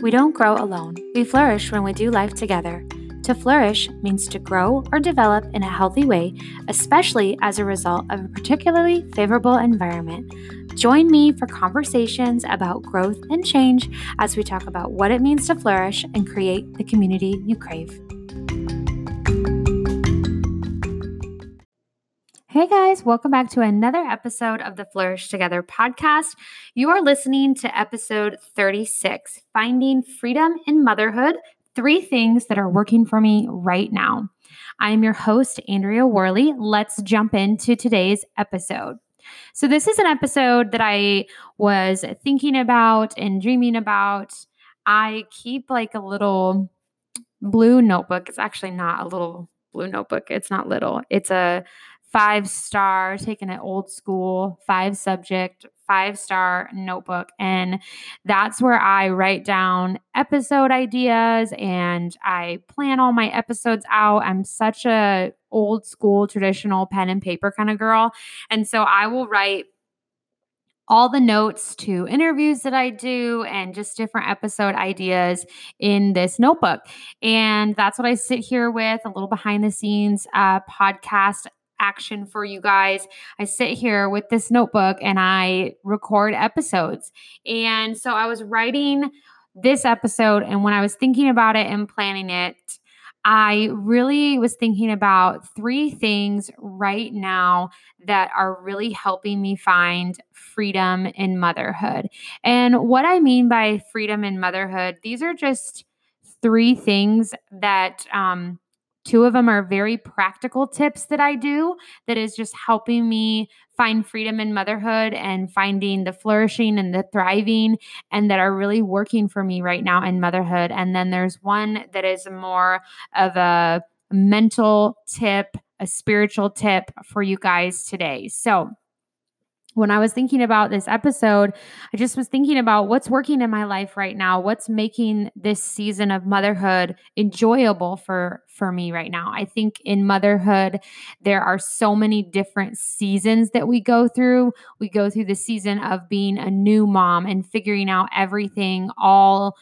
We don't grow alone. We flourish when we do life together. To flourish means to grow or develop in a healthy way, especially as a result of a particularly favorable environment. Join me for conversations about growth and change as we talk about what it means to flourish and create the community you crave. Hey guys, welcome back to another episode of the Flourish Together podcast. You are listening to episode 36 Finding Freedom in Motherhood Three Things That Are Working for Me Right Now. I am your host, Andrea Worley. Let's jump into today's episode. So, this is an episode that I was thinking about and dreaming about. I keep like a little blue notebook. It's actually not a little blue notebook, it's not little. It's a five star, taking it old school, five subject, five star notebook. And that's where I write down episode ideas and I plan all my episodes out. I'm such a old school traditional pen and paper kind of girl. And so I will write all the notes to interviews that I do and just different episode ideas in this notebook. And that's what I sit here with a little behind the scenes uh, podcast action for you guys. I sit here with this notebook and I record episodes. And so I was writing this episode, and when I was thinking about it and planning it, I really was thinking about three things right now that are really helping me find freedom in motherhood. And what I mean by freedom in motherhood, these are just three things that um, Two of them are very practical tips that I do that is just helping me find freedom in motherhood and finding the flourishing and the thriving and that are really working for me right now in motherhood. And then there's one that is more of a mental tip, a spiritual tip for you guys today. So, when I was thinking about this episode, I just was thinking about what's working in my life right now, what's making this season of motherhood enjoyable for for me right now. I think in motherhood there are so many different seasons that we go through. We go through the season of being a new mom and figuring out everything all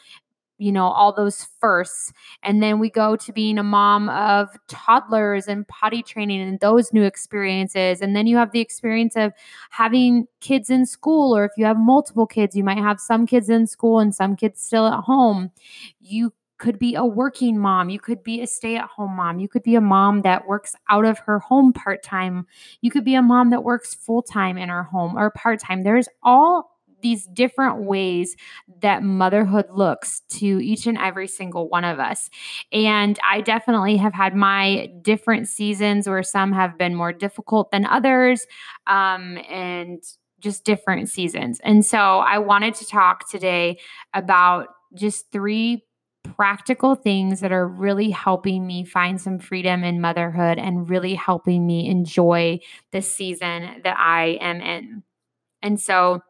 you know, all those firsts. And then we go to being a mom of toddlers and potty training and those new experiences. And then you have the experience of having kids in school, or if you have multiple kids, you might have some kids in school and some kids still at home. You could be a working mom. You could be a stay at home mom. You could be a mom that works out of her home part time. You could be a mom that works full time in her home or part time. There's all these different ways that motherhood looks to each and every single one of us. And I definitely have had my different seasons where some have been more difficult than others. Um, and just different seasons. And so I wanted to talk today about just three practical things that are really helping me find some freedom in motherhood and really helping me enjoy the season that I am in. And so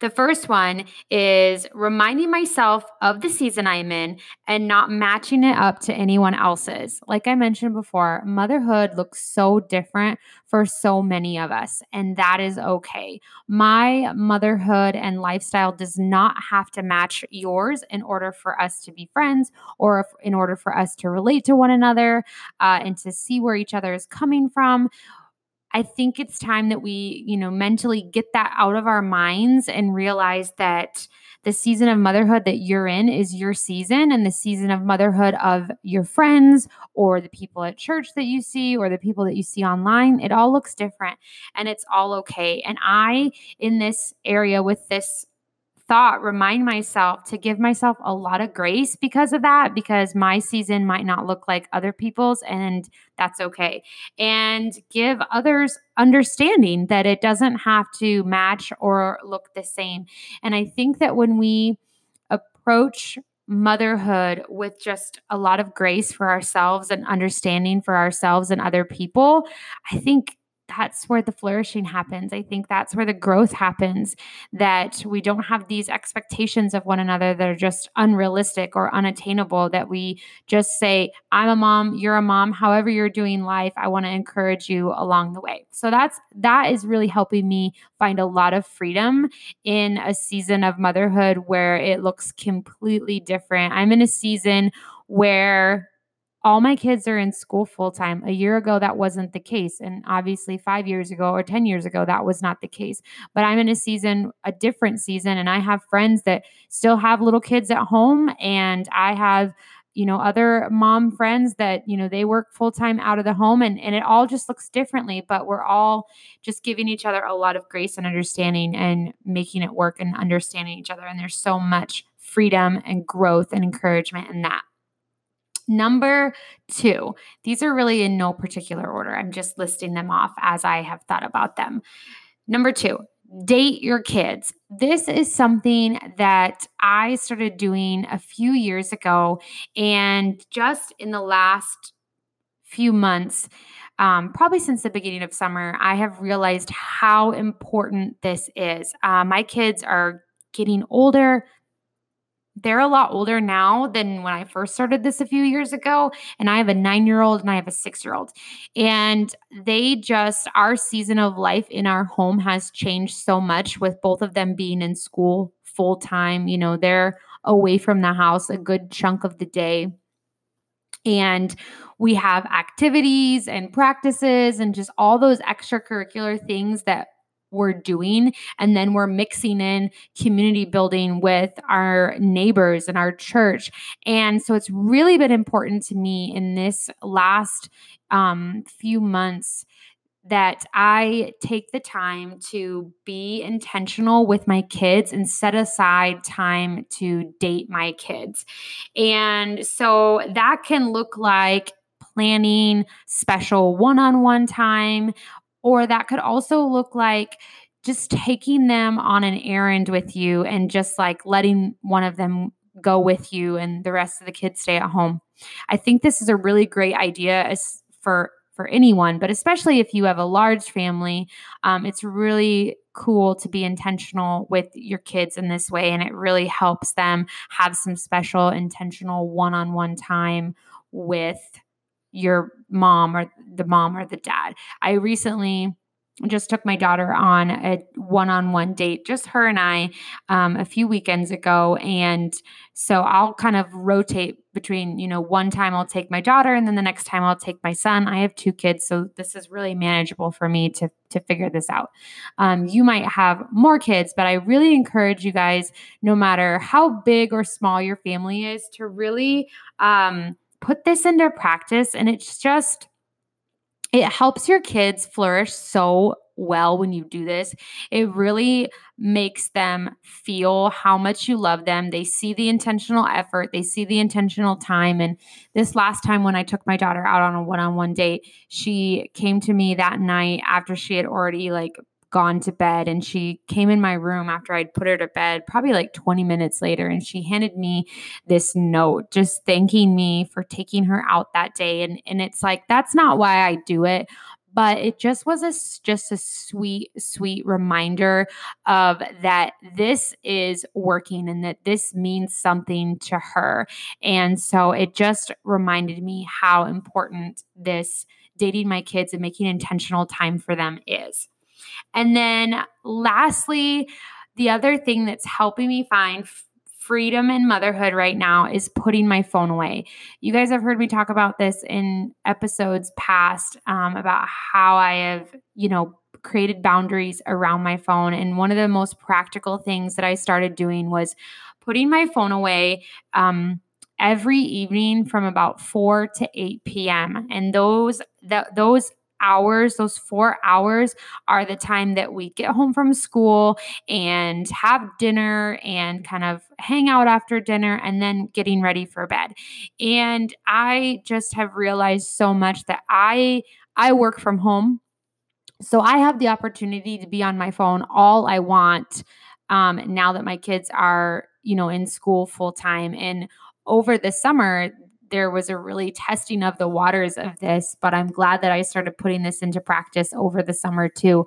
the first one is reminding myself of the season I'm in and not matching it up to anyone else's. Like I mentioned before, motherhood looks so different for so many of us, and that is okay. My motherhood and lifestyle does not have to match yours in order for us to be friends or in order for us to relate to one another uh, and to see where each other is coming from. I think it's time that we, you know, mentally get that out of our minds and realize that the season of motherhood that you're in is your season and the season of motherhood of your friends or the people at church that you see or the people that you see online, it all looks different and it's all okay. And I, in this area with this thought remind myself to give myself a lot of grace because of that because my season might not look like other people's and that's okay. And give others understanding that it doesn't have to match or look the same. And i think that when we approach motherhood with just a lot of grace for ourselves and understanding for ourselves and other people i think that's where the flourishing happens. I think that's where the growth happens that we don't have these expectations of one another that are just unrealistic or unattainable that we just say I'm a mom, you're a mom, however you're doing life, I want to encourage you along the way. So that's that is really helping me find a lot of freedom in a season of motherhood where it looks completely different. I'm in a season where all my kids are in school full time. A year ago, that wasn't the case. And obviously, five years ago or 10 years ago, that was not the case. But I'm in a season, a different season, and I have friends that still have little kids at home. And I have, you know, other mom friends that, you know, they work full time out of the home and, and it all just looks differently. But we're all just giving each other a lot of grace and understanding and making it work and understanding each other. And there's so much freedom and growth and encouragement in that. Number two, these are really in no particular order. I'm just listing them off as I have thought about them. Number two, date your kids. This is something that I started doing a few years ago. And just in the last few months, um, probably since the beginning of summer, I have realized how important this is. Uh, my kids are getting older, they're a lot older now than when I first started this a few years ago. And I have a nine year old and I have a six year old. And they just, our season of life in our home has changed so much with both of them being in school full time. You know, they're away from the house a good chunk of the day. And we have activities and practices and just all those extracurricular things that we're doing and then we're mixing in community building with our neighbors and our church and so it's really been important to me in this last um, few months that I take the time to be intentional with my kids and set aside time to date my kids. And so that can look like planning special one on one time or that could also look like just taking them on an errand with you and just like letting one of them go with you and the rest of the kids stay at home. I think this is a really great idea for for anyone, but especially if you have a large family, um, it's really cool to be intentional with your kids in this way, and it really helps them have some special, intentional one-on-one time with your mom or the mom or the dad. I recently just took my daughter on a one-on-one date just her and i um, a few weekends ago. And so i'll kind of rotate between you know one time i'll take my daughter and then the next time i'll take my son. I have two kids so this is really manageable for me to to figure this out. Um, you might have more kids but i really encourage you guys no matter how big or small your family is to really um, put this into practice and it's just it helps your kids flourish so well when you do this. It really makes them feel how much you love them. They see the intentional effort, they see the intentional time. And this last time when I took my daughter out on a one on one date, she came to me that night after she had already like gone to bed and she came in my room after I'd put her to bed, probably like 20 minutes later, and she handed me this note just thanking me for taking her out that day. And, and it's like, that's not why I do it but it just was a just a sweet sweet reminder of that this is working and that this means something to her and so it just reminded me how important this dating my kids and making intentional time for them is and then lastly, the other thing that's helping me find freedom in motherhood right now is putting my phone away. You guys have heard me talk about this in episodes past um, about how I have, you know, created boundaries around my phone. And one of the most practical things that I started doing was putting my phone away. Um, every evening from about 4 to 8 p.m. And those that those hours, those four hours, are the time that we get home from school and have dinner and kind of hang out after dinner and then getting ready for bed. And I just have realized so much that I I work from home. So I have the opportunity to be on my phone all I want um, now that my kids are, you know, in school full time. And over the summer, there was a really testing of the waters of this, but I'm glad that I started putting this into practice over the summer too.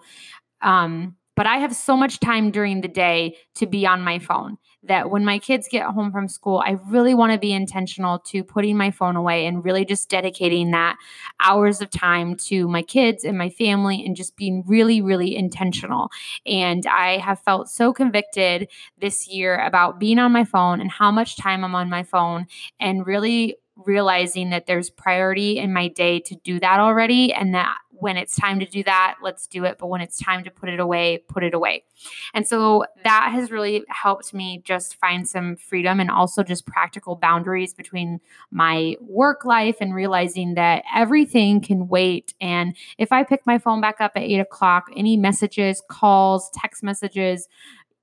Um, but I have so much time during the day to be on my phone that when my kids get home from school, I really want to be intentional to putting my phone away and really just dedicating that hours of time to my kids and my family and just being really, really intentional. And I have felt so convicted this year about being on my phone and how much time I'm on my phone and really realizing that there's priority in my day to do that already and that when it's time to do that, let's do it. But when it's time to put it away, put it away. And so that has really helped me just find some freedom and also just practical boundaries between my work life and realizing that everything can wait. And if I pick my phone back up at eight o'clock, any messages, calls, text messages,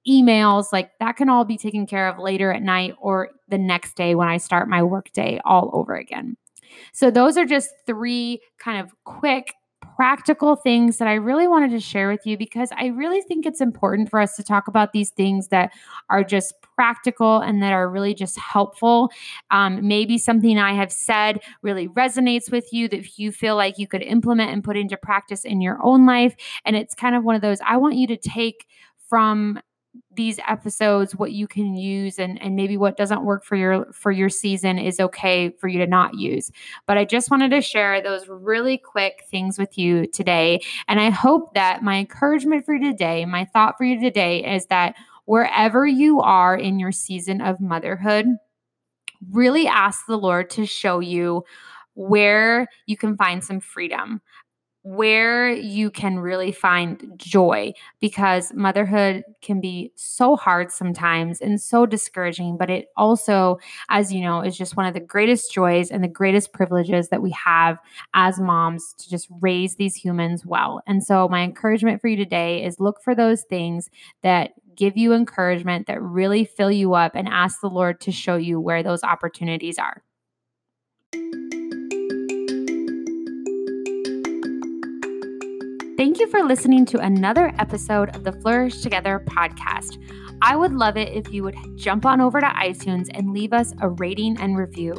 emails, like that can all be taken care of later at night or the next day when I start my workday all over again. So, those are just three kind of quick practical things that I really wanted to share with you because I really think it's important for us to talk about these things that are just practical and that are really just helpful. Um, maybe something I have said really resonates with you that you feel like you could implement and put into practice in your own life. And it's kind of one of those I want you to take from these episodes what you can use and and maybe what doesn't work for your for your season is okay for you to not use. But i just wanted to share those really quick things with you today. And i hope that my encouragement for you today my thought for you today is that wherever you are in your season of motherhood really ask the lord to show you where you can find some freedom where you can really find joy because motherhood can be so hard sometimes and so discouraging but it also as you know is just one of the greatest joys and the greatest privileges that we have as moms to just raise these humans well. And so my encouragement for you today is look for those things that give you encouragement that really fill you up and ask the lord to show you where those opportunities are Thank you for listening to another episode of the Flourish Together podcast. I would love it if you would jump on over to iTunes and leave us a rating and review.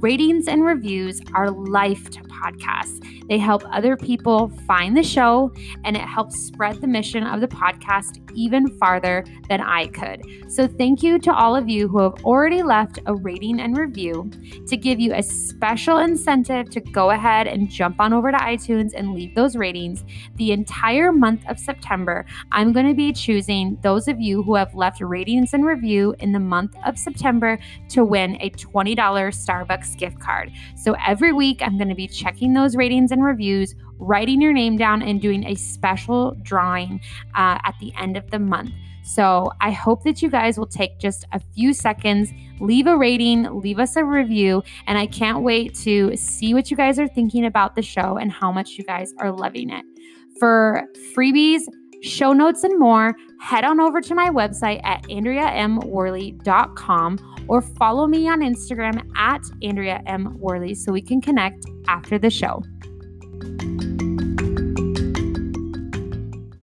Ratings and reviews are life to podcasts. They help other people find the show and it helps spread the mission of the podcast even farther than I could. So, thank you to all of you who have already left a rating and review. To give you a special incentive to go ahead and jump on over to iTunes and leave those ratings, the entire month of September, I'm going to be choosing those of you who have left ratings and review in the month of September to win a $20 Starbucks gift card. So, every week, I'm going to be checking those ratings and reviews, writing your name down, and doing a special drawing uh, at the end of the month. So I hope that you guys will take just a few seconds, leave a rating, leave us a review, and I can't wait to see what you guys are thinking about the show and how much you guys are loving it. For freebies, show notes, and more, head on over to my website at AndreaMWorley.com or follow me on Instagram at Andrea M. Worley so we can connect after the show you